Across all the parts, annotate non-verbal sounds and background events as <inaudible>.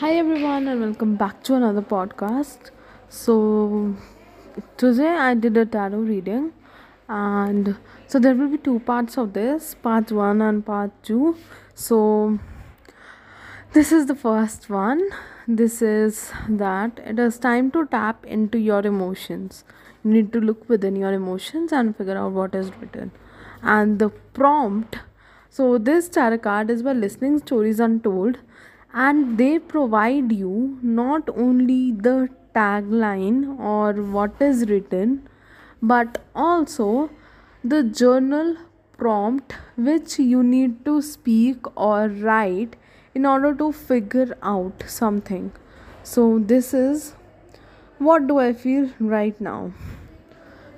Hi everyone and welcome back to another podcast. So today I did a tarot reading and so there will be two parts of this, part 1 and part 2. So this is the first one. This is that it is time to tap into your emotions. You need to look within your emotions and figure out what is written. And the prompt so this tarot card is by listening stories untold and they provide you not only the tagline or what is written but also the journal prompt which you need to speak or write in order to figure out something. So this is what do i feel right now.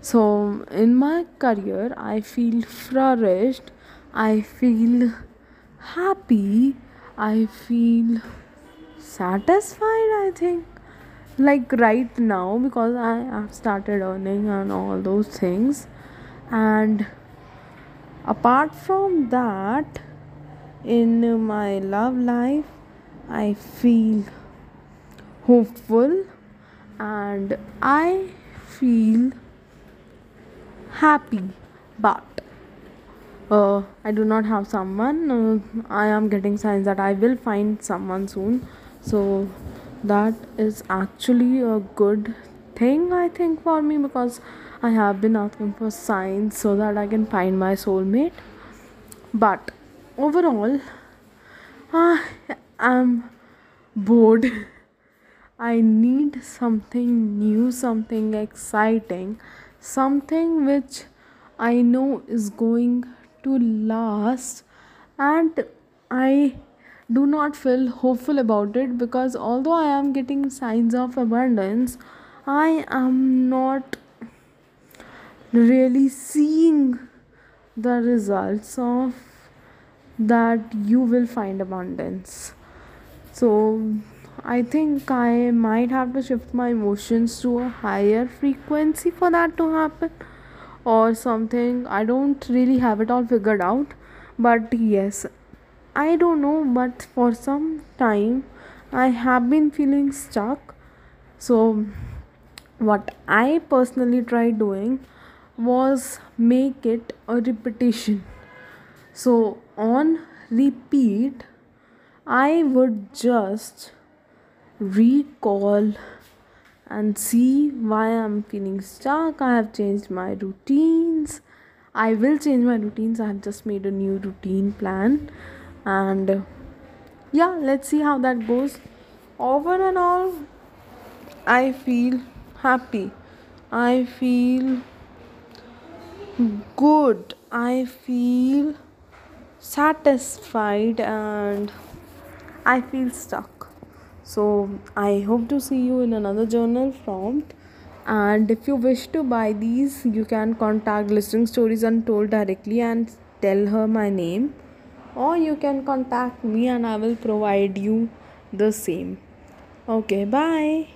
So in my career i feel flourished. I feel happy I feel satisfied, I think. Like right now, because I have started earning and all those things. And apart from that, in my love life, I feel hopeful and I feel happy. But uh, I do not have someone. Uh, I am getting signs that I will find someone soon. So that is actually a good thing, I think, for me because I have been asking for signs so that I can find my soulmate. But overall, I am bored. <laughs> I need something new, something exciting, something which I know is going to last. And i do not feel hopeful about it because although i am getting signs of abundance i am not really seeing the results of that you will find abundance. So i think i might have to shift my emotions to a higher frequency for that to happen or something. I don't really have it all figured out but yes. I don't know but for some time i have been feeling stuck. So what i personally tried doing was make it a repetition. So on repeat i would just recall and see why I'm feeling stuck. I have changed my routines. I will change my routines. I have just made a new routine plan and yeah, let's see how that goes. Over and all, I feel happy. I feel good. I feel satisfied and I feel stuck so i hope to see you in another journal prompt. And if you wish to buy these you can contact listening stories untold directly and tell her my name. Or you can contact me and i will provide you the same. Okay bye